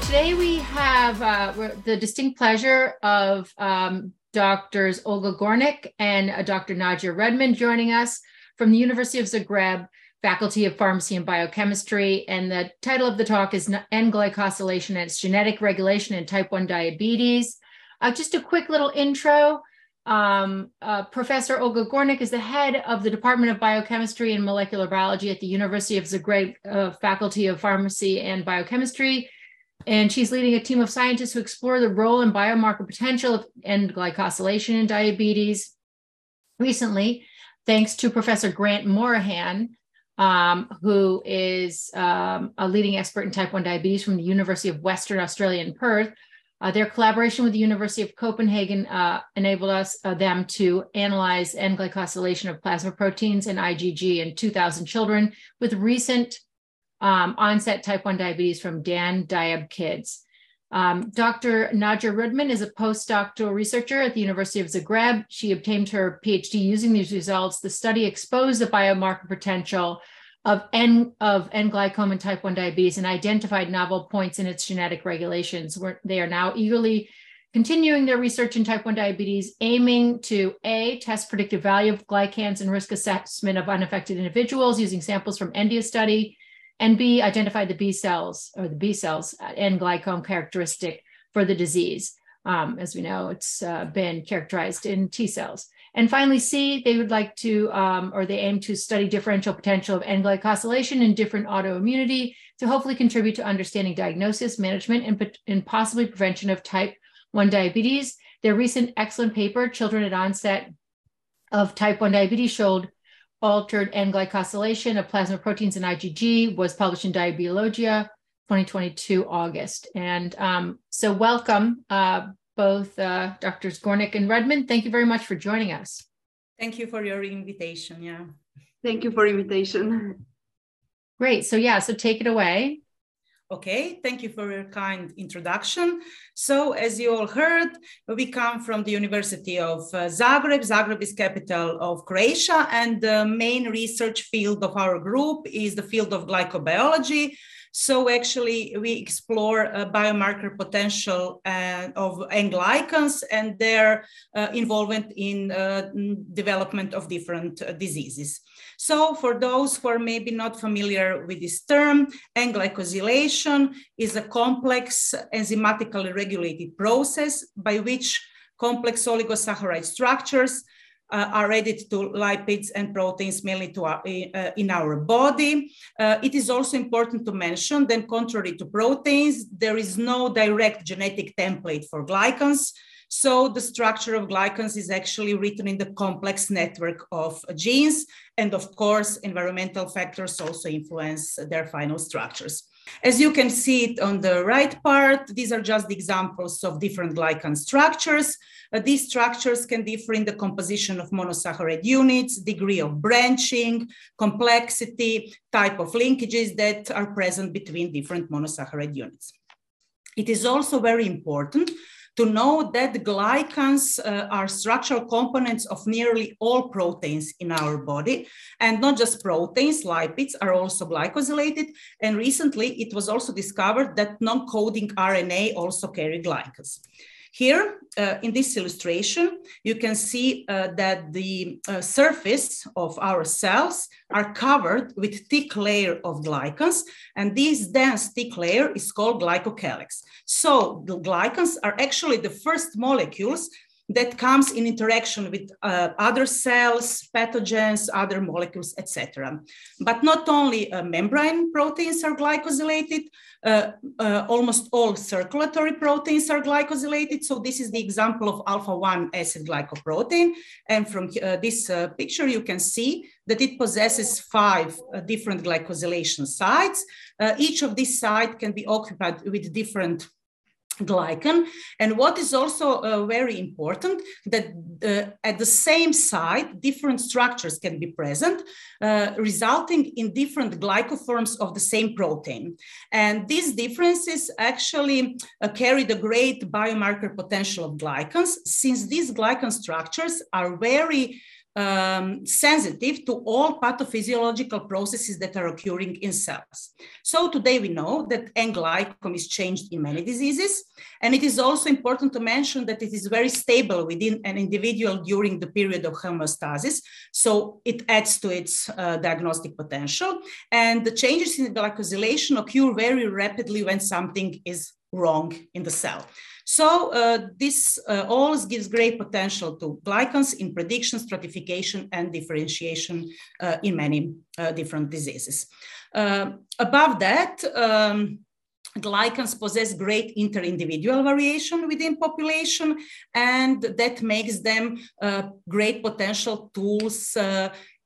today we have uh, the distinct pleasure of um, doctors Olga Gornik and uh, Dr. Nadia Rudman joining us from the University of Zagreb, Faculty of Pharmacy and Biochemistry. And the title of the talk is N-glycosylation and its genetic regulation in type 1 diabetes. Uh, just a quick little intro. Um, uh, Professor Olga Gornik is the head of the Department of Biochemistry and Molecular Biology at the University of Zagreb uh, Faculty of Pharmacy and Biochemistry and she's leading a team of scientists who explore the role and biomarker potential of N-glycosylation in diabetes. Recently, thanks to Professor Grant Morahan, um, who is um, a leading expert in type 1 diabetes from the University of Western Australia in Perth. Uh, their collaboration with the University of Copenhagen uh, enabled us uh, them to analyze N-glycosylation of plasma proteins and IgG in 2,000 children with recent um, onset type 1 diabetes from DanDiabKids. Um, Dr. Najda Rudman is a postdoctoral researcher at the University of Zagreb. She obtained her PhD using these results. The study exposed the biomarker potential of N of N-glycome and type 1 diabetes and identified novel points in its genetic regulations. Where they are now eagerly continuing their research in type 1 diabetes, aiming to A, test predictive value of glycans and risk assessment of unaffected individuals using samples from ENDIA study, and B, identify the B cells or the B cells and glycome characteristic for the disease. Um, as we know, it's uh, been characterized in T cells. And finally, C, they would like to, um, or they aim to study differential potential of N-glycosylation in different autoimmunity to hopefully contribute to understanding diagnosis, management, and, and possibly prevention of type 1 diabetes. Their recent excellent paper, Children at Onset of Type 1 Diabetes, showed altered N-glycosylation of plasma proteins in IgG was published in Diabetologia 2022 August. And um, so welcome uh, both uh, Drs. Gornik and Rudman. Thank you very much for joining us. Thank you for your invitation. Yeah. Thank you for invitation. Great. So yeah, so take it away. Okay, thank you for your kind introduction. So as you all heard, we come from the University of uh, Zagreb. Zagreb is capital of Croatia and the main research field of our group is the field of glycobiology. So actually, we explore a biomarker potential uh, of N-glycans and their uh, involvement in uh, development of different uh, diseases. So for those who are maybe not familiar with this term, N-glycosylation is a complex enzymatically regulated process by which complex oligosaccharide structures uh, are added to lipids and proteins mainly to our, uh, in our body. Uh, it is also important to mention that contrary to proteins, there is no direct genetic template for glycans. So the structure of glycans is actually written in the complex network of genes. And of course, environmental factors also influence their final structures. As you can see it on the right part, these are just examples of different glycan structures. Uh, these structures can differ in the composition of monosaccharide units, degree of branching, complexity, type of linkages that are present between different monosaccharide units. It is also very important to know that glycans uh, are structural components of nearly all proteins in our body. And not just proteins, lipids are also glycosylated. And recently, it was also discovered that non-coding RNA also carry glycans. Here uh, in this illustration, you can see uh, that the uh, surface of our cells are covered with thick layer of glycans, and this dense thick layer is called glycocalyx. So the glycans are actually the first molecules that comes in interaction with uh, other cells, pathogens, other molecules, etc. But not only uh, membrane proteins are glycosylated, uh, uh almost all circulatory proteins are glycosylated. So this is the example of alpha-1 acid glycoprotein. And from uh, this uh, picture, you can see that it possesses five different glycosylation sites. each of these sites can be occupied with different glycan. And what is also uh, very important that uh, at the same site, different structures can be present, uh, resulting in different glycoforms of the same protein. And these differences actually uh, carry the great biomarker potential of glycans, since these glycan structures are very um, sensitive to all pathophysiological processes that are occurring in cells. So today we know that N-glycome is changed in many diseases. And it is also important to mention that it is very stable within an individual during the period of homeostasis. So it adds to its uh, diagnostic potential. And the changes in glycosylation occur very rapidly when something is wrong in the cell. So uh, this uh, all gives great potential to glycans in prediction, stratification, and differentiation uh, in many uh, different diseases. Uh, above that, um, glycans possess great inter-individual variation within population, and that makes them uh, great potential tools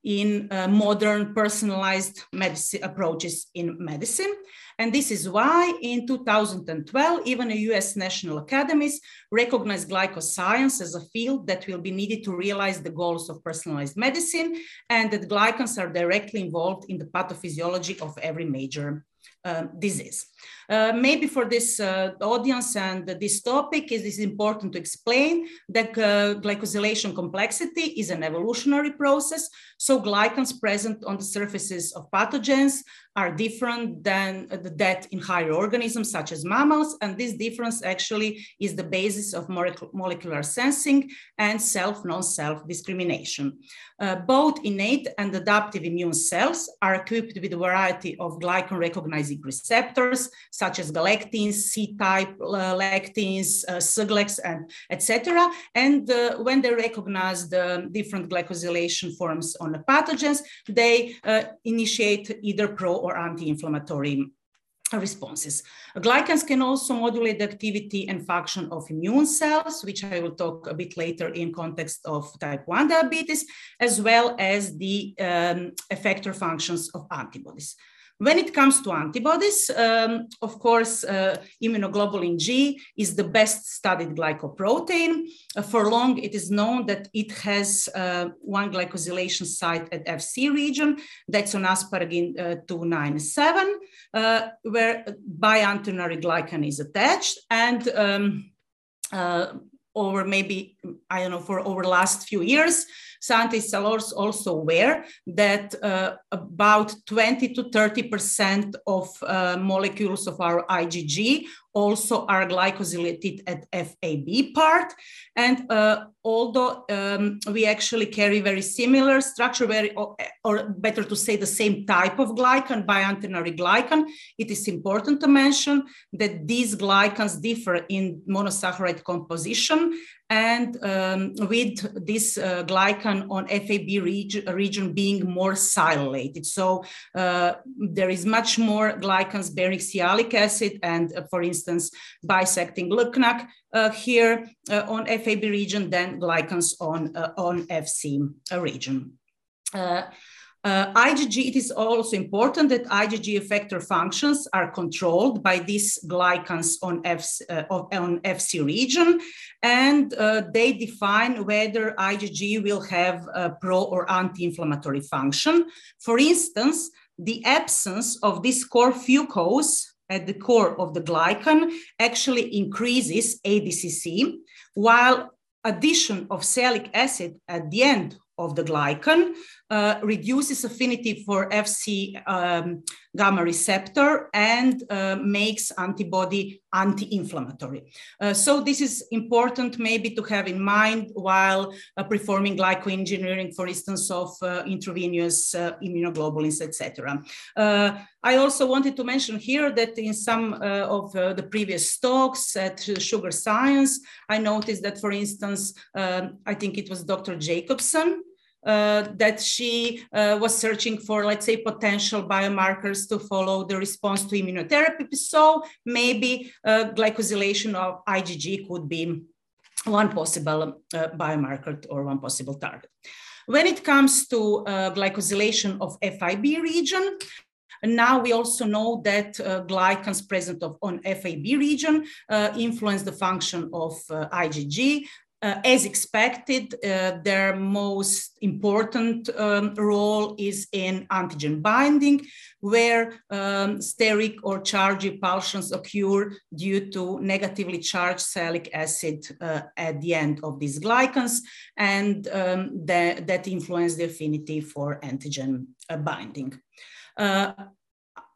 in modern personalized medicine approaches in medicine. And this is why in 2012, even the US National Academies recognized glycoscience as a field that will be needed to realize the goals of personalized medicine and that glycans are directly involved in the pathophysiology of every major uh, disease. Uh, maybe for this uh, audience and this topic, it is important to explain that uh, glycosylation complexity is an evolutionary process. So glycans present on the surfaces of pathogens are different than that in higher organisms such as mammals. And this difference actually is the basis of molecular sensing and self non-self discrimination. Uh, both innate and adaptive immune cells are equipped with a variety of glycan recognizing receptors, such as galectins, C-type uh, lectins, uh, and etc. And when they recognize the different glycosylation forms on the pathogens, they uh, initiate either pro or anti-inflammatory responses. Glycans can also modulate the activity and function of immune cells, which I will talk a bit later in context of type 1 diabetes, as well as the um, effector functions of antibodies. When it comes to antibodies, um, of course, uh, immunoglobulin G is the best studied glycoprotein. Uh, for long, it is known that it has uh, one glycosylation site at FC region, that's on asparagine uh, 297, uh, where biantennary glycan is attached. And um, uh, over maybe, I don't know, for over last few years, scientists are also aware that uh, about 20 to 30% of uh, molecules of our IgG also are glycosylated at FAB part. And uh, although um, we actually carry very similar structure, very, or, or, better to say the same type of glycan, biantennary glycan, it is important to mention that these glycans differ in monosaccharide composition and um, with this uh, glycan on FAB reg region being more sialylated. So uh, there is much more glycans bearing sialic acid and, uh, for instance, bisecting GlcNAc uh, here uh, on FAB region than glycans on, uh, on FC region. Uh, IgG, it is also important that IgG effector functions are controlled by these glycans on, uh, on FC region, and uh, they define whether IgG will have a pro or anti-inflammatory function. For instance, the absence of this core fucose at the core of the glycan actually increases ADCC, while addition of sialic acid at the end of the glycan uh, reduces affinity for FC um, gamma receptor and uh, makes antibody anti-inflammatory. Uh, so this is important maybe to have in mind while uh, performing glycoengineering, for instance, of uh, intravenous uh, immunoglobulins, etc. I also wanted to mention here that in some of the previous talks at Sugar Science, I noticed that, for instance, um, I think it was Dr. Jacobson, uh, that she uh, was searching for, let's say, potential biomarkers to follow the response to immunotherapy. So maybe uh, glycosylation of IgG could be one possible uh, biomarker or one possible target. When it comes to uh, glycosylation of FAB region, now we also know that uh, glycans present of, on FAB region uh, influence the function of uh, IgG uh, as expected, uh, their most important um, role is in antigen binding, where um, steric or charge repulsions occur due to negatively charged salicylic acid uh, at the end of these glycans, and um, that, that influence the affinity for antigen uh, binding.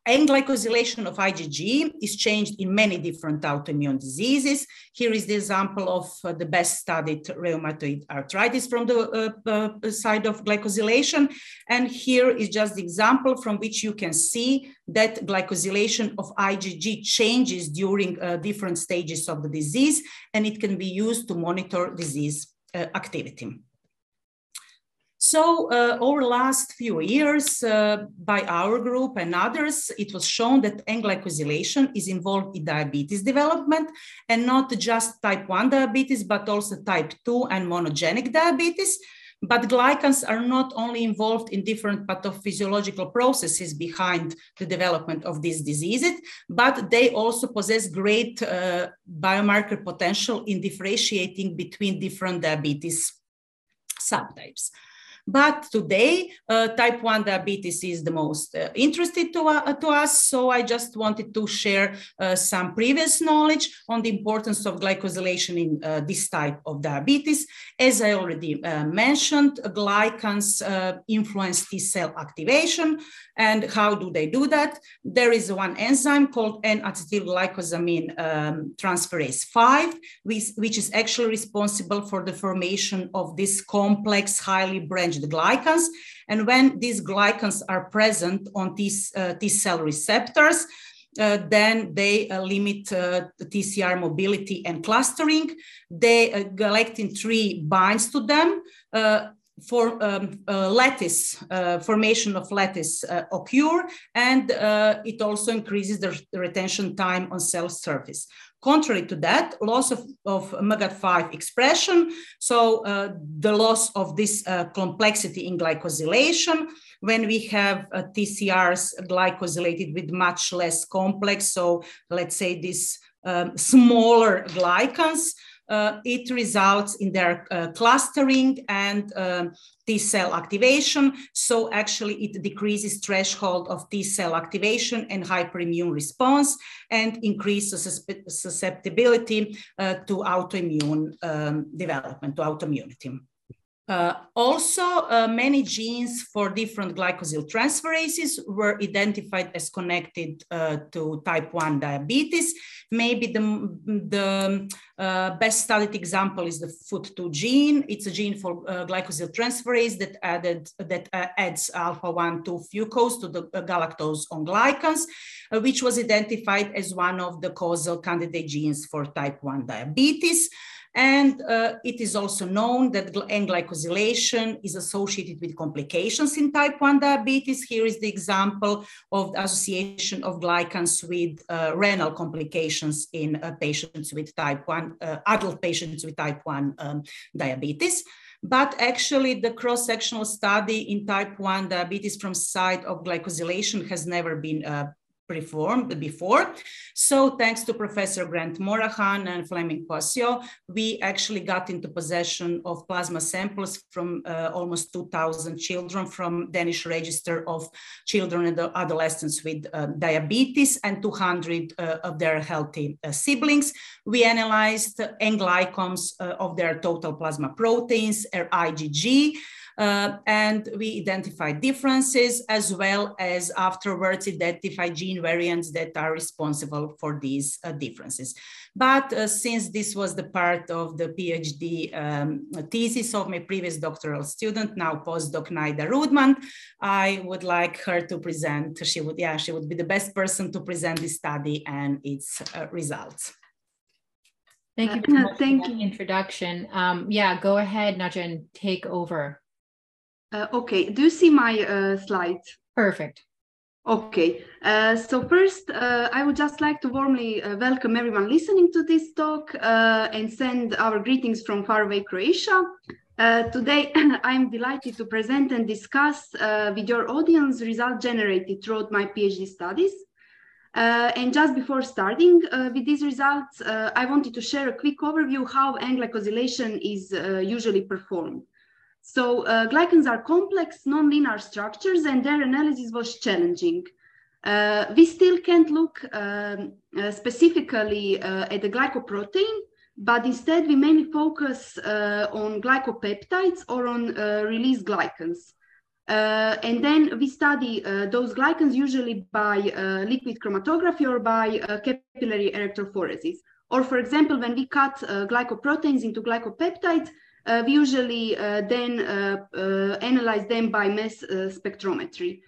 Uh, N-glycosylation of IgG is changed in many different autoimmune diseases. Here is the example of uh, the best studied rheumatoid arthritis from the uh, uh, side of glycosylation. And here is just the example from which you can see that glycosylation of IgG changes during uh, different stages of the disease, and it can be used to monitor disease uh, activity. So uh, over the last few years, uh, by our group and others, it was shown that N-glycosylation is involved in diabetes development and not just type 1 diabetes, but also type 2 and monogenic diabetes. But glycans are not only involved in different pathophysiological processes behind the development of these diseases, but they also possess great uh, biomarker potential in differentiating between different diabetes subtypes. But today, uh, type 1 diabetes is the most uh, interested to, uh, to us. So I just wanted to share some previous knowledge on the importance of glycosylation in this type of diabetes. As I already mentioned, glycans influence T cell activation. And how do they do that? There is one enzyme called N-acetylglucosamine um, transferase 5, which, which is actually responsible for the formation of this complex, highly branched glycans. And when these glycans are present on these uh, T cell receptors, uh, then they uh, limit uh, the TCR mobility and clustering. They, uh, galectin 3 binds to them, uh, for um, uh, lattice uh, formation of lattice uh, occur and uh, it also increases the, retention time on cell surface. Contrary to that loss of, of MGAT5 expression so uh, the loss of this uh, complexity in glycosylation when we have TCRs glycosylated with much less complex so let's say these um, smaller glycans it results in their uh, clustering and uh, T cell activation. So actually it decreases threshold of T cell activation and hyperimmune response and increases susceptibility uh, to autoimmune um, development, to autoimmunity. Uh, also, uh, many genes for different glycosyl transferases were identified as connected uh, to type 1 diabetes. Maybe the, the uh, best studied example is the FUT2 gene. It's a gene for uh, glycosyl transferase that, added, that uh, adds alpha-1 to fucose to the galactose on glycans, which was identified as one of the causal candidate genes for type 1 diabetes. And uh, it is also known that N-glycosylation is associated with complications in type 1 diabetes. Here is the example of the association of glycans with uh, renal complications in uh, patients with type 1, uh, adult patients with type 1 um, diabetes but actually the cross-sectional study in type 1 diabetes from site of glycosylation has never been uh, performed before. So thanks to Professor Grant Morahan and Flemming Pociot, we actually got into possession of plasma samples from uh, almost 2,000 children from Danish Register of Children and Adolescents with uh, Diabetes and 200 uh, of their healthy uh, siblings. We analyzed N-glycomes uh, of their total plasma proteins, or IgG, uh, and we identify differences as well as afterwards identify gene variants that are responsible for these uh, differences. But uh, since this was the part of the PhD um, thesis of my previous doctoral student, now postdoc Najda Rudman, I would like her to present, she would, yeah, she would be the best person to present this study and its uh, results. Thank you very much Thank you the introduction. Um, yeah, go ahead, Naja, and take over. Uh, okay, do you see my uh, slides? Perfect. Okay, uh, so first, uh, I would just like to warmly uh, welcome everyone listening to this talk uh, and send our greetings from faraway Croatia. today, I'm delighted to present and discuss with your audience results generated throughout my PhD studies. Uh, and just before starting uh, with these results, uh, I wanted to share a quick overview how N-glycosylation is uh, usually performed. So uh, glycans are complex, non-linear structures and their analysis was challenging. Uh, we still can't look um, specifically at the glycoprotein, but instead we mainly focus on glycopeptides or on released glycans. Uh, and then we study uh, those glycans usually by uh, liquid chromatography or by uh, capillary electrophoresis. Or for example, when we cut uh, glycoproteins into glycopeptides, uh, we usually then analyze them by mass spectrometry.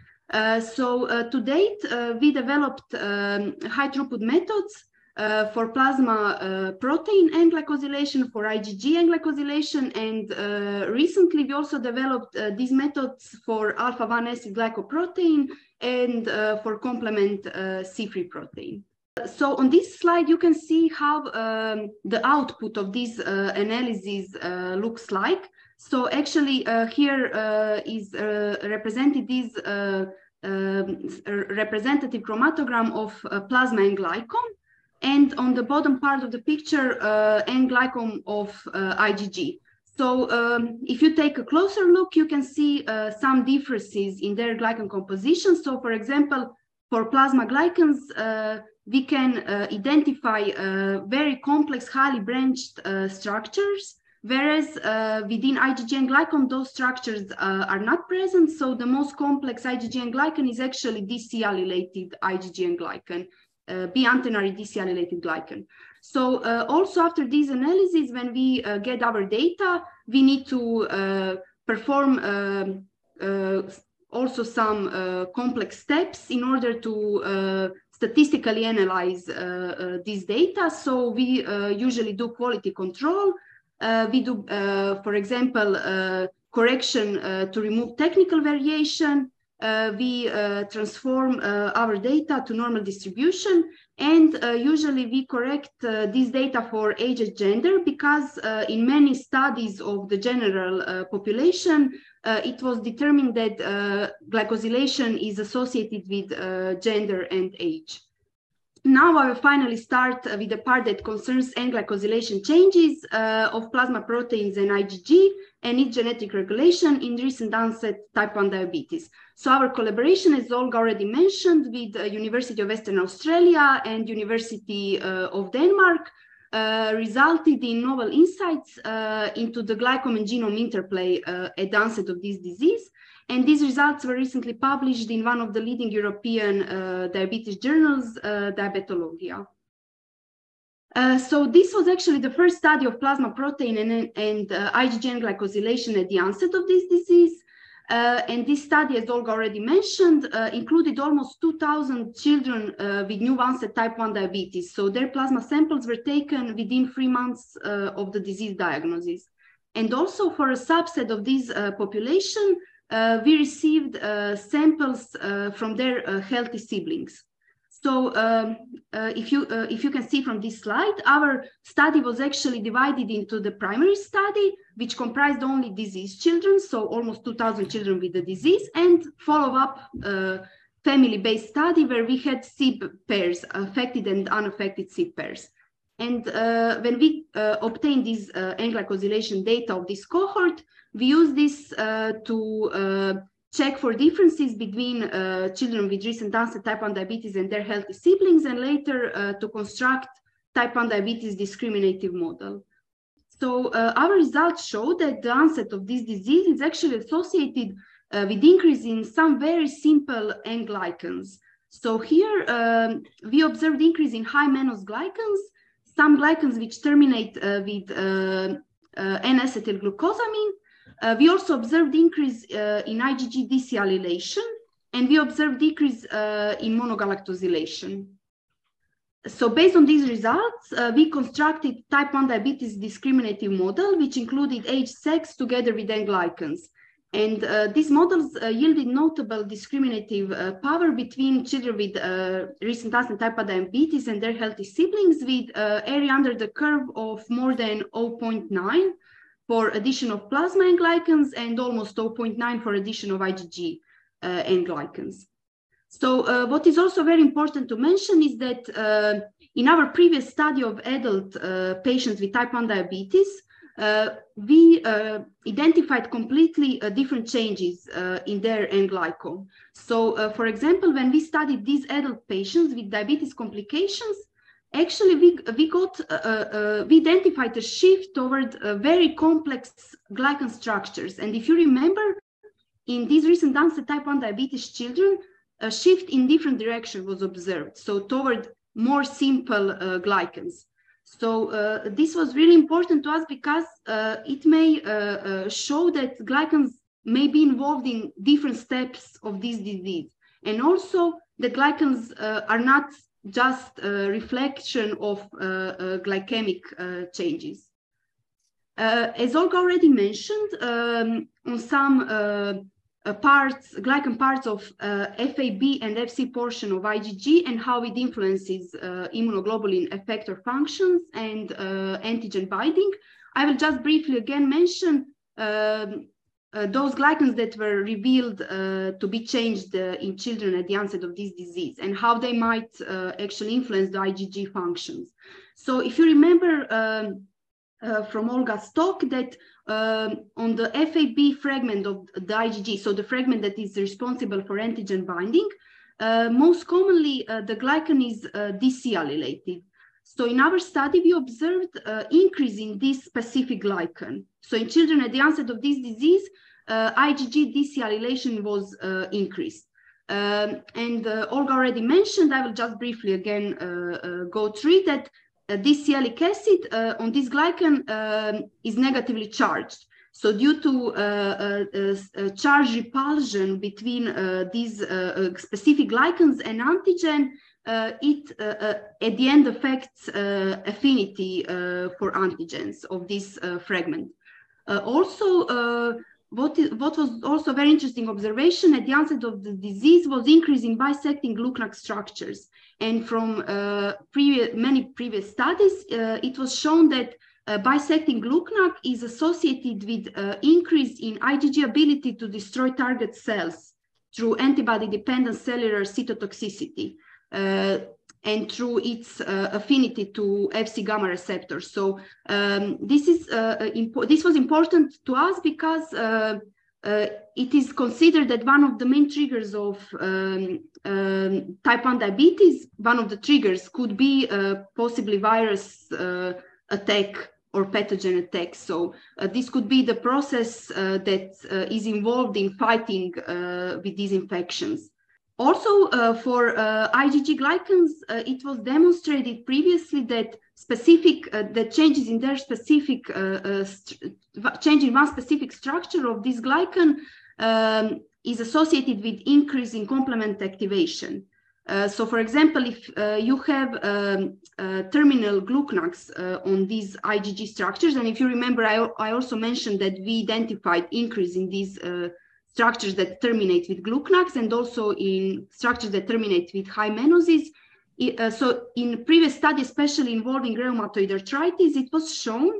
so to date, we developed um, high throughput methods uh, for plasma uh, protein N-glycosylation, for IgG N-glycosylation, and uh, recently we also developed uh, these methods for alpha-1 acid glycoprotein and uh, for complement uh, C3 protein. So on this slide, you can see how um, the output of these analyses looks like. So actually here is represented this um, representative chromatogram of plasma N-glycome and on the bottom part of the picture, uh, N-glycome of uh, IgG. So um, if you take a closer look, you can see uh, some differences in their glycan composition. So for example, for plasma glycans, uh, we can uh, identify uh, very complex, highly branched uh, structures, whereas within IgG glycan, those structures are not present. So the most complex IgG glycan is actually decellular IgG glycan. Uh, biantennary decellular glycan. So uh, also after these analyses, when we uh, get our data, we need to perform um, also some complex steps in order to statistically analyze uh, uh, this data. So we uh, usually do quality control. Uh, we do, for example, correction to remove technical variation uh, we uh, transform uh, our data to normal distribution and uh, usually we correct uh, this data for age and gender because uh, in many studies of the general population it was determined that glycosylation is associated with gender and age. Now I will finally start with the part that concerns N-glycosylation changes of plasma proteins and IgG and its genetic regulation in recent onset type 1 diabetes. So our collaboration, as Olga already mentioned, with uh, University of Western Australia and University uh, of Denmark, uh, resulted in novel insights uh, into the glycome and genome interplay uh, at the onset of this disease. And these results were recently published in one of the leading European uh, diabetes journals, Diabetologia. Uh, so this was actually the first study of plasma protein and, and uh, IgG glycosylation at the onset of this disease. Uh, and this study, as Olga already mentioned, uh, included almost 2,000 children uh, with new onset type 1 diabetes. So their plasma samples were taken within three months of the disease diagnosis. And also for a subset of this population, we received samples from their healthy siblings. So um, uh, if you uh, if you can see from this slide, our study was actually divided into the primary study, which comprised only disease children, so almost 2,000 children with the disease, and follow-up uh, family-based study where we had SIB pairs, affected and unaffected SIB pairs. And uh, when we uh, obtained these uh, data of this cohort, we use this to check for differences between uh, children with recent onset type 1 diabetes and their healthy siblings, and later uh, to construct type 1 diabetes discriminative model. So uh, our results show that the onset of this disease is actually associated uh, with increase in some very simple N-glycans. So here um, we observed increase in high mannose glycans, some glycans which terminate uh, with uh, N-acetylglucosamine, uh, we also observed increase in IgG deacylation, and we observed decrease in monogalactosylation. So based on these results, uh, we constructed type 1 diabetes discriminative model, which included age, sex, together with N-glycans. And uh, these models uh, yielded notable discriminative power between children with recent onset type 1 diabetes and their healthy siblings with area under the curve of more than 0.9 for addition of plasma N-glycans and almost 0.9 for addition of IgG uh, N-glycans. So uh, what is also very important to mention is that uh, in our previous study of adult uh, patients with type 1 diabetes, uh, Uh, we uh, identified completely uh, different changes uh, in their N-glycon. So uh, for example, when we studied these adult patients with diabetes complications, actually we, we got, we identified a shift toward very complex glycan structures. And if you remember, in these recent onset type 1 diabetes children, a shift in different direction was observed. So toward more simple uh, glycans. So uh, this was really important to us because uh, it may uh, uh, show that glycans may be involved in different steps of this disease. And also the glycans uh, are not just a reflection of glycemic changes. as Olga already mentioned, um, on some uh, parts, glycan parts of uh, FAB and FC portion of IgG and how it influences uh, immunoglobulin effector functions and uh, antigen binding. I will just briefly again mention um, uh, those glycans that were revealed uh, to be changed in children at the onset of this disease and how they might actually influence the IgG functions. So if you remember um, from Olga's talk that um, on the FAB fragment of the IgG, so the fragment that is responsible for antigen binding, uh, most commonly uh, the glycan is uh, decellular. So in our study, we observed uh, increase in this specific glycan. So in children at the onset of this disease, uh, IgG disialylation was uh, increased. Um, and uh, Olga already mentioned, I will just briefly again go through that uh, Uh, this sialic acid uh, on this glycan um, is negatively charged. So due to uh, uh, uh, uh charge repulsion between these specific glycans and antigen, it at the end affects affinity for antigens of this fragment. also, what, is, what was also very interesting observation at the onset of the disease was increase in bisecting GlcNAc structures. And from uh, previous, many previous studies, uh, it was shown that uh, bisecting GlcNAc is associated with uh, increase in IgG ability to destroy target cells through antibody-dependent cellular cytotoxicity uh, and through its uh, affinity to Fc gamma receptors. So um, this is this was important to us because uh, it is considered that one of the main triggers of um, um, type 1 diabetes, one of the triggers could be uh, possibly virus uh, attack or pathogen attack. So uh, this could be the process uh, that uh, is involved in fighting with these infections. Also, uh, for uh, IgG glycans, uh, it was demonstrated previously that specific uh, the changes in their specific uh, uh, change in one specific structure of this glycan um, is associated with increase in complement activation. so, for example, if you have um, terminal GlcNAcs on these IgG structures, and if you remember, I, I also mentioned that we identified increase in these structures that terminate with GlcNAcs and also in structures that terminate with high mannoses. Uh, so in previous studies, especially involving rheumatoid arthritis, it was shown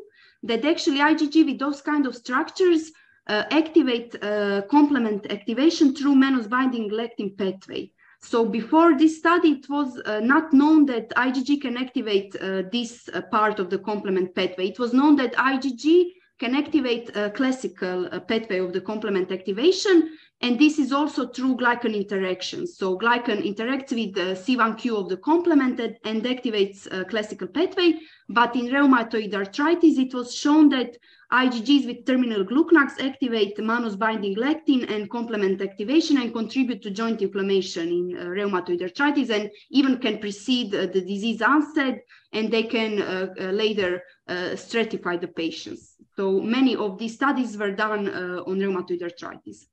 that actually IgG with those kind of structures uh, activate uh, complement activation through mannose binding lectin pathway. So before this study, it was uh, not known that IgG can activate uh, this uh, part of the complement pathway. It was known that IgG can activate a classical pathway of the complement activation. And this is also through glycan interactions. So glycan interacts with the C1q of the complement and activates a classical pathway. But in rheumatoid arthritis, it was shown that IgGs with terminal GlcNAcs activate mannose binding lectin and complement activation and contribute to joint inflammation in uh, rheumatoid arthritis and even can precede uh, the disease onset and they can uh, uh later uh, stratify the patients. So many of these studies were done uh, on rheumatoid arthritis.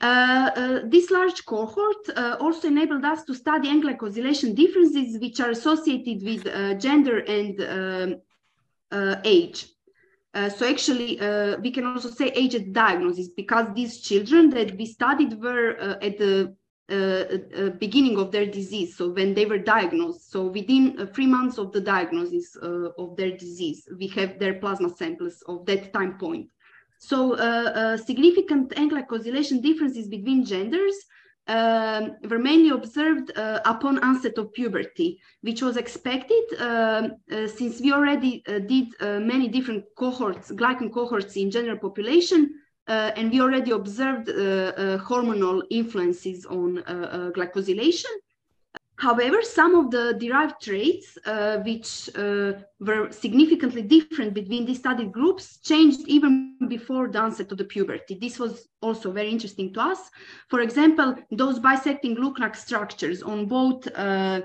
Uh, uh, this large cohort uh, also enabled us to study N-glycosylation differences which are associated with uh, gender and um, uh, age. so actually, we can also say age at diagnosis because these children that we studied were at the uh, uh, beginning of their disease, so when they were diagnosed. So within uh, three months of the diagnosis uh, of their disease, we have their plasma samples of that time point. So uh, uh, significant N-glycosylation differences between genders um, were mainly observed uh, upon onset of puberty, which was expected um, uh, since we already uh, did uh, many different cohorts, glycan cohorts in general population, uh, and we already observed uh, hormonal influences on glycosylation. However, some of the derived traits, uh, which uh, were significantly different between these studied groups, changed even before the onset of the puberty. This was also very interesting to us. For example, those bisecting look-like structures on both uh,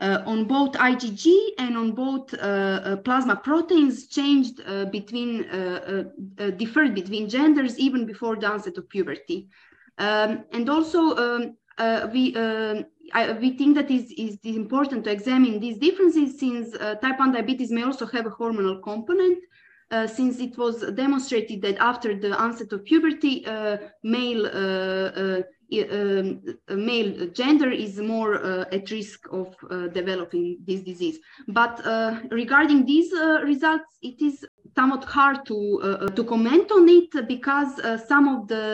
uh on both IgG and on both uh, uh, plasma proteins changed between differed between genders even before the onset of puberty. Um, and also um, we um, I, we think that is is important to examine these differences since uh, type 1 diabetes may also have a hormonal component uh, since it was demonstrated that after the onset of puberty, uh, male uh, uh, um, male gender is more uh, at risk of developing this disease. But regarding these results, it is somewhat hard to uh, to comment on it because uh, some of the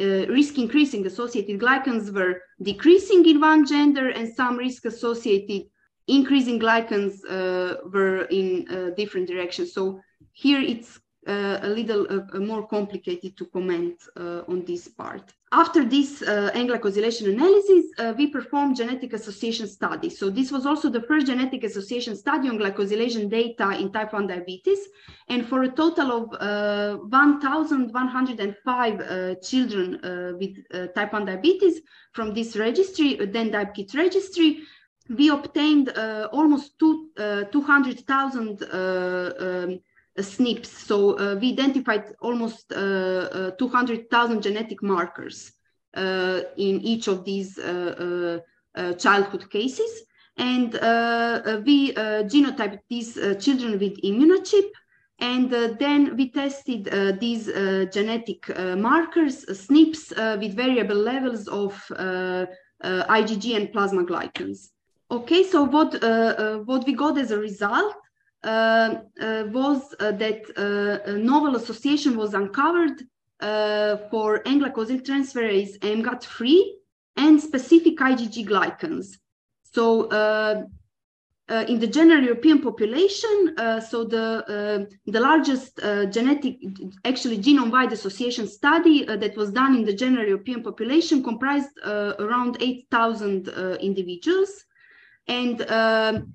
uh, risk increasing associated glycans were decreasing in one gender and some risk associated increasing glycans were in different directions. So here it's uh, a little uh, more complicated to comment uh, on this part. After this uh, glycosylation analysis, uh, we performed genetic association study. So this was also the first genetic association study on glycosylation data in type 1 diabetes. And for a total of uh, 1,105 uh, children with type 1 diabetes from this registry, then DiabKit registry, we obtained almost two, 200,000 um, SNPs. So uh, we identified almost uh, uh, 200,000 genetic markers in each of these childhood cases. And we genotyped these children with immunochip and uh, then we tested uh, these uh, genetic markers, SNPs, with variable levels of IgG and plasma glycans. Okay, so what, what we got as a result uh, uh, was uh, that a novel association was uncovered for N-glycosyl transferase MGAT3 and specific IgG glycans. So uh, in the general European population, uh, so the uh, the largest genetic, actually genome-wide association study that was done in the general European population comprised around 8,000 individuals, and um,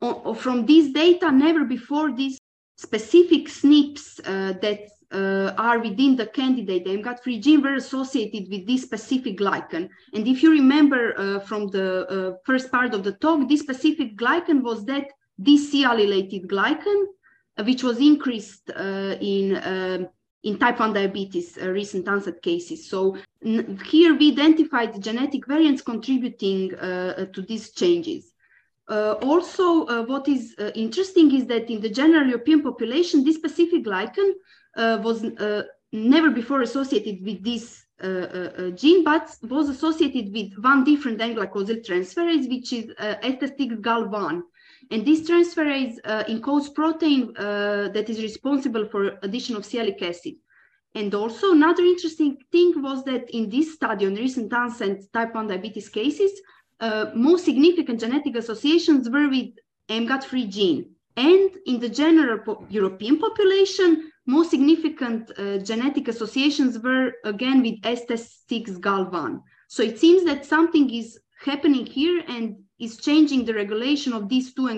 from this data, never before these specific SNPs uh, that uh, are within the candidate, the MGAT3 gene, were associated with this specific glycan. And if you remember uh, from the uh, first part of the talk, this specific glycan was that disialylated glycan, uh, which was increased uh, in um, in type 1 diabetes uh, recent onset cases. So here we identified genetic variants contributing uh, to these changes. Uh, also, uh, what is uh, interesting is that in the general European population, this specific glycan uh, was uh, never before associated with this uh, gene, but was associated with one different N-glycosyl transferase, which is ST6GAL1. And this transferase encodes protein that is responsible for addition of sialic acid. And also another interesting thing was that in this study on recent onset type 1 diabetes cases, uh, most significant genetic associations were with MGAT3 gene. And in the general po European population, most significant uh, genetic associations were again with ST6GAL1. So it seems that something is happening here and is changing the regulation of these two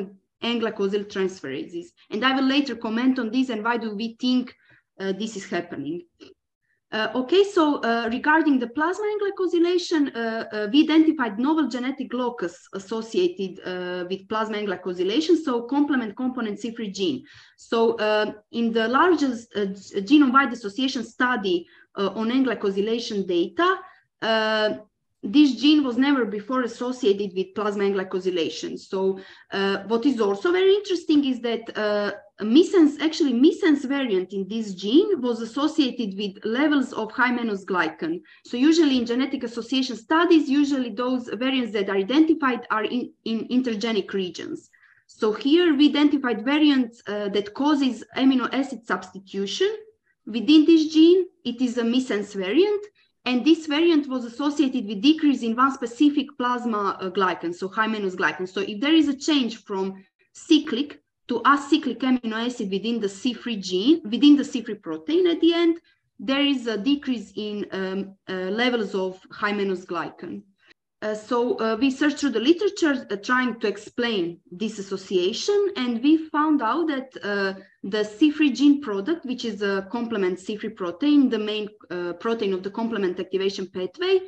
N-glycosyl transferases. And I will later comment on this and why do we think uh, this is happening. Uh, okay, so uh, regarding the plasma glycosylation, uh, uh, we identified novel genetic locus associated uh, with plasma glycosylation, so complement component C3 gene. So uh, in the largest genome-wide association study on N-glycosylation data, this gene was never before associated with plasma glycosylation. So what is also very interesting is that missense, actually missense variant in this gene was associated with levels of high mannose glycan. So usually in genetic association studies, usually those variants that are identified are in, in intergenic regions. So here we identified variants uh, that causes amino acid substitution. Within this gene, it is a missense variant. and this variant was associated with decrease in one specific plasma uh, glycan, so high mannose glycan. So if there is a change from cyclic to acyclic amino acid within the C3 gene, within the C3 protein at the end, there is a decrease in um, uh, levels of high mannose glycan. Uh, so uh, we searched through the literature uh, trying to explain this association, and we found out that uh, the C3 gene product, which is a complement C3 protein, the main uh, protein of the complement activation pathway,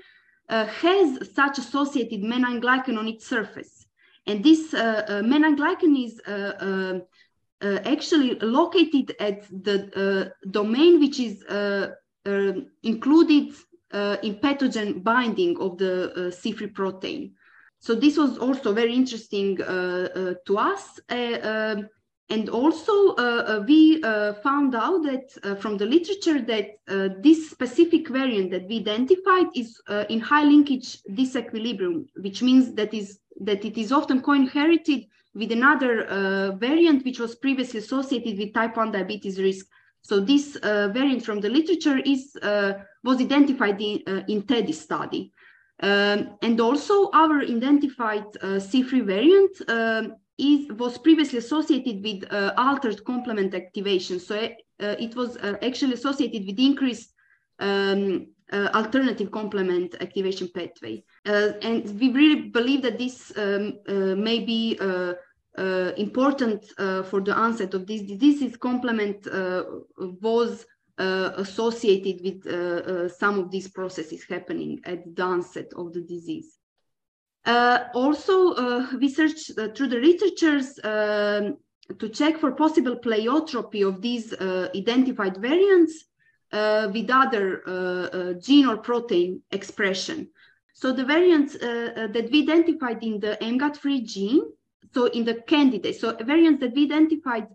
has such associated mannine glycan on its surface. And this mannose glycan is actually located at the domain which is included uh, in pathogen binding of the uh, C3 protein. So this was also very interesting uh, to us. Um, and also, uh, we uh, found out that uh, from the literature that this specific variant that we identified is in high linkage disequilibrium, which means that is that it is often co-inherited with another variant which was previously associated with type 1 diabetes risk. So this variant from the literature is was identified in, uh, in study. Um, and also our identified uh, C3 variant um, is, was previously associated with uh, altered complement activation. So uh, it was uh, actually associated with increased um, uh, alternative complement activation pathway. and we really believe that this um, may be important for the onset of this disease. This complement was uh, associated with uh, uh, some of these processes happening at the onset of the disease. also, we research through the literatures um, to check for possible pleiotropy of these identified variants uh, with other uh, uh, gene or protein expression. So the variants that we identified in the MGAT3 gene, so in the candidate, so variants that we identified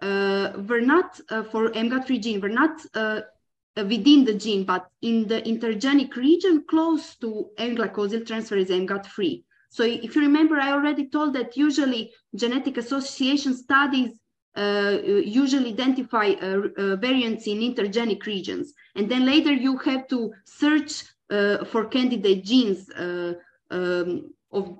uh, were not uh, for MGAT3 gene, were not uh, within the gene, but in the intergenic region close to N-glycosyl transferase MGAT3. So if you remember, I already told that usually genetic association studies uh, usually identify uh, uh, variants in intergenic regions. And then later you have to search for candidate genes um, of,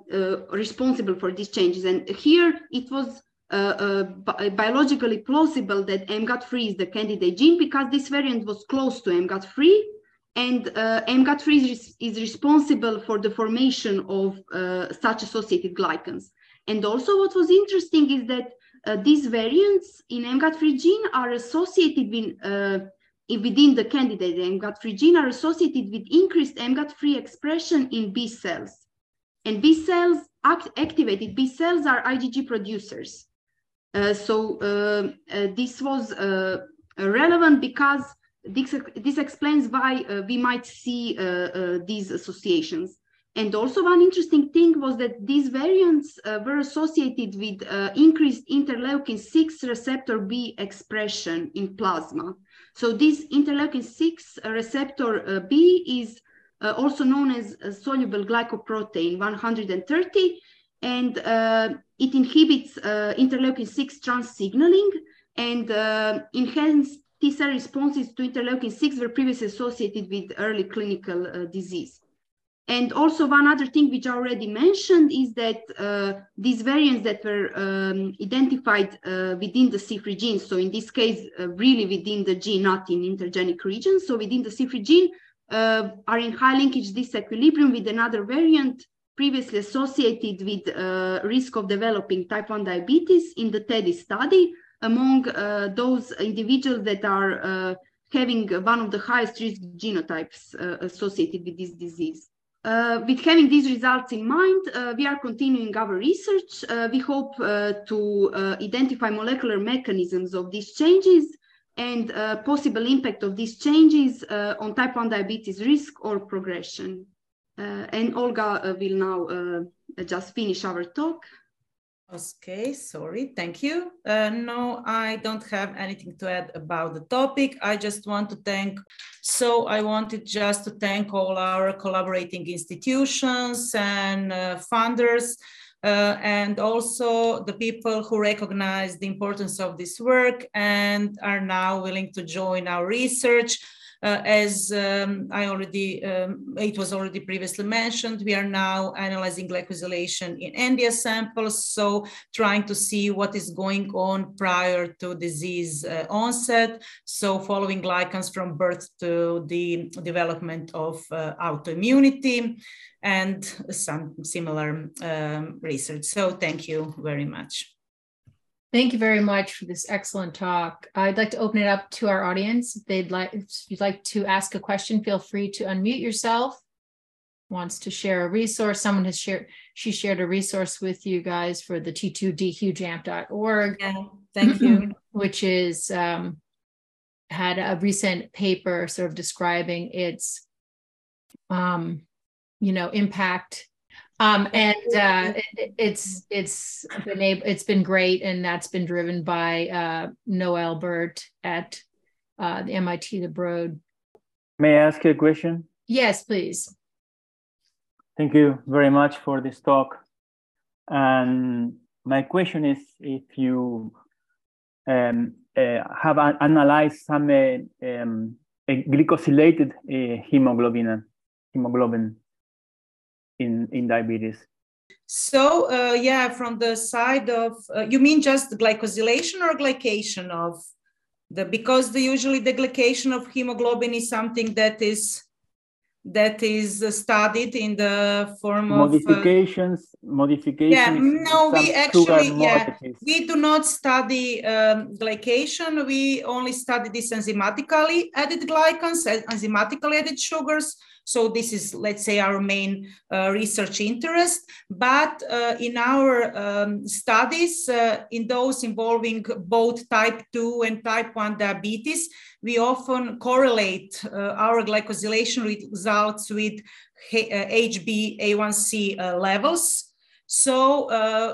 responsible for these changes. And here it was uh, uh, biologically plausible that MGAT3 is the candidate gene because this variant was close to MGAT3 and uh, MGAT3 is, is, responsible for the formation of uh, such associated glycans. And also what was interesting is that uh, these variants in MGAT3 gene are associated with, uh, within the candidate MGAT3 gene are associated with increased MGAT3 expression in B cells. And B cells, act activated B cells are IgG producers. Uh, so uh, uh, this was relevant because this, this explains why we might see these associations. And also one interesting thing was that these variants uh, were associated with uh, increased interleukin-6 receptor B expression in plasma. So this interleukin-6 receptor uh, B is also known as soluble glycoprotein 130, and uh, it inhibits uh, interleukin-6 trans signaling and uh, enhanced T cell responses to interleukin-6 were previously associated with early clinical uh, disease. And also one other thing which I already mentioned is that uh, these variants that were um, identified uh, within the C3 gene, so in this case, really within the gene, not in intergenic regions, so within the C3 gene, are in high linkage disequilibrium with another variant previously associated with uh, risk of developing type 1 diabetes in the TEDDY study among uh, those individuals that are uh, having one of the highest risk genotypes uh, associated with this disease. Uh, with having these results in mind, uh, we are continuing our research. we hope to identify molecular mechanisms of these changes and possible impact of these changes on type 1 diabetes risk or progression. Uh, and Olga uh, will now uh, just finish our talk. Okay, sorry, thank you. Uh, no, I don't have anything to add about the topic. I just want to thank, so I wanted just to thank all our collaborating institutions and uh, funders, uh, and also the people who recognize the importance of this work and are now willing to join our research as um, I already, um, it was already previously mentioned, we are now analyzing glycosylation in India samples. So trying to see what is going on prior to disease uh, onset. So following glycans from birth to the development of uh, autoimmunity and some similar um, research. So thank you very much. Thank you very much for this excellent talk. I'd like to open it up to our audience. If they'd like, if you'd like to ask a question, feel free to unmute yourself. Wants to share a resource. Someone has shared, she shared a resource with you guys for the T2DQJAMP.org. Yeah, thank you. which is um, had a recent paper sort of describing its, um, you know, impact um, and uh, it, it's it's been able, it's been great, and that's been driven by uh, Noel Burtt at uh, the MIT the Broad. May I ask you a question? Yes, please. Thank you very much for this talk. And my question is if you um, uh, have analyzed some uh, um, glycosylated uh, hemoglobin, hemoglobin in, in diabetes? So uh, yeah, from the side of uh, you mean just glycosylation or glycation of the because the usually the glycation of hemoglobin is something that is that is studied in the form modifications, of uh, modifications. Yeah, no, we actually yeah we do not study um, glycation. We only study this enzymatically added glycans, enzymatically added sugars. So this is, let's say, our main uh, research interest. But uh, in our um, studies, uh, in those involving both type 2 and type 1 diabetes, we often correlate uh, our glycosylation results with HbA1c uh, uh, levels. So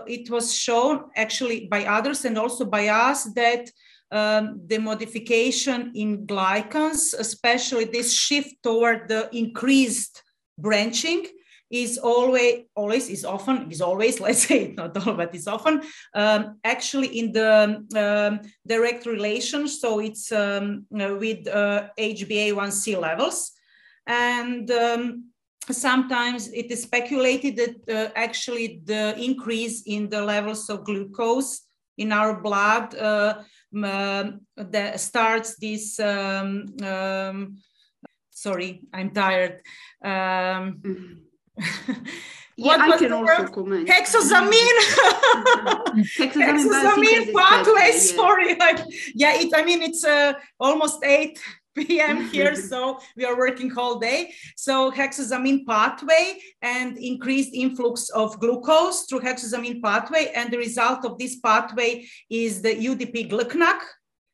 it was shown actually by others and also by us that um, the modification in glycans, especially this shift toward the increased branching, is always always is often is always let's say not all but is often um, actually in the um, direct relation so it's um, with uh, hba1c levels and um, sometimes it is speculated that uh, actually the increase in the levels of glucose in our blood uh, um, that starts this um, um, sorry i'm tired um, yeah, I can also word? comment. Hexosamine. hexosamine, hexosamine pathway. Yeah. Sorry, like, yeah. It. I mean, it's uh, almost eight p.m. here, so we are working all day. So hexosamine pathway and increased influx of glucose through hexosamine pathway, and the result of this pathway is the UDP GlcNAc,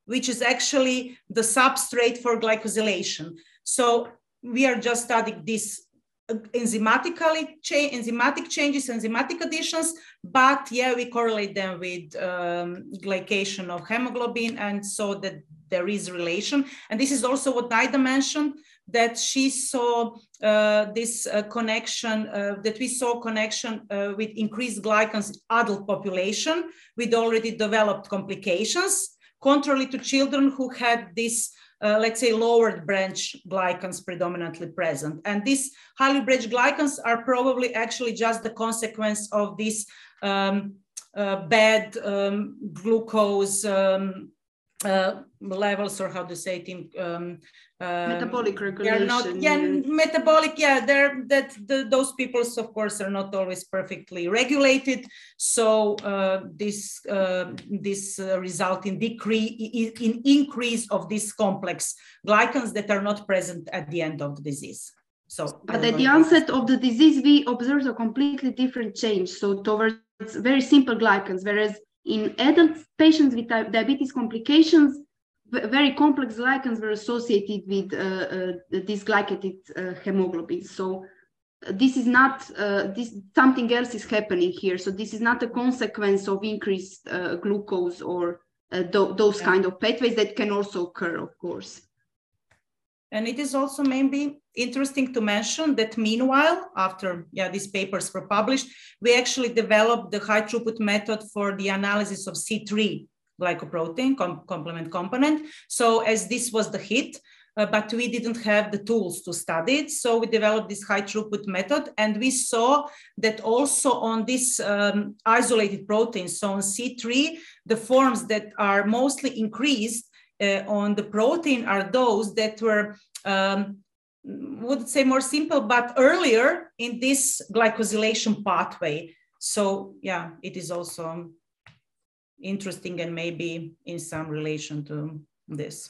which is actually the substrate for glycosylation. So we are just studying this enzymatically cha- enzymatic changes, enzymatic additions, but yeah, we correlate them with um, glycation of hemoglobin, and so that there is relation. And this is also what Najda mentioned that she saw uh, this uh, connection, uh, that we saw connection uh, with increased glycans adult population with already developed complications, contrary to children who had this uh, let's say, lowered branch glycans predominantly present. And these highly branched glycans are probably actually just the consequence of this um, uh, bad um, glucose um, uh, levels, or how to say it in um, uh, metabolic regulation. Not, yeah, metabolic. Yeah, they're that the, those people, of course, are not always perfectly regulated. So uh, this uh, this uh, result in decrease in increase of these complex glycans that are not present at the end of the disease. So, but at the onset of the disease, we observe a completely different change. So towards very simple glycans, whereas in adult patients with diabetes complications, very complex glycans were associated with uh, uh, uh, hemoglobin. So uh, this is not uh, this something else is happening here. So this is not a consequence of increased uh, glucose or th those yeah. kind of pathways that can also occur, of course. And it is also maybe interesting to mention that meanwhile, after yeah, these papers were published, we actually developed the high throughput method for the analysis of C3 glycoprotein com complement component. So as this was the hit, uh, but we didn't have the tools to study it. So we developed this high throughput method, and we saw that also on this um, isolated proteins, so on C3, the forms that are mostly increased on the protein are those that were um, would say more simple, but earlier in this glycosylation pathway. So yeah, it is also interesting and maybe in some relation to this.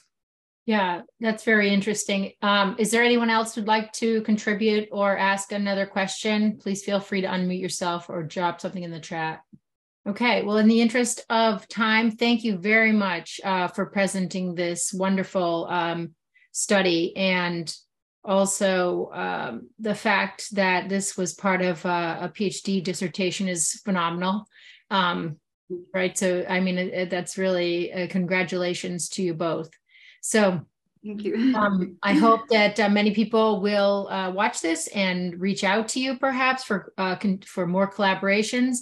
Yeah, that's very interesting. Um, is there anyone else who'd like to contribute or ask another question? Please feel free to unmute yourself or drop something in the chat. Okay, well, in the interest of time, thank you very much uh, for presenting this wonderful um, study and also um, the fact that this was part of uh, a PhD dissertation is phenomenal. Um, right. So, I mean, it, it, that's really uh, congratulations to you both. So, thank you. um, I hope that uh, many people will uh, watch this and reach out to you perhaps for uh, for more collaborations.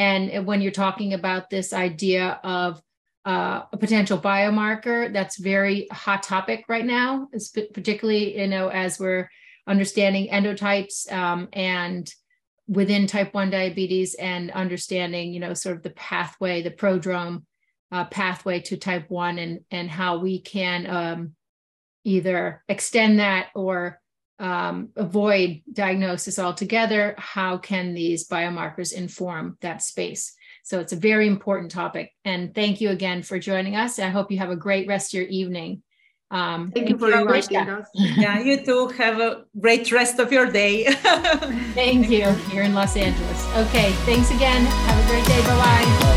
And when you're talking about this idea of uh, a potential biomarker that's very hot topic right now, particularly you know as we're understanding endotypes um, and within type 1 diabetes and understanding you know sort of the pathway the prodrome uh, pathway to type 1 and and how we can um, either extend that or um, avoid diagnosis altogether how can these biomarkers inform that space so it's a very important topic. And thank you again for joining us. I hope you have a great rest of your evening. Um, thank you for inviting us. yeah, you too. Have a great rest of your day. thank you. You're in Los Angeles. Okay. Thanks again. Have a great day. Bye bye.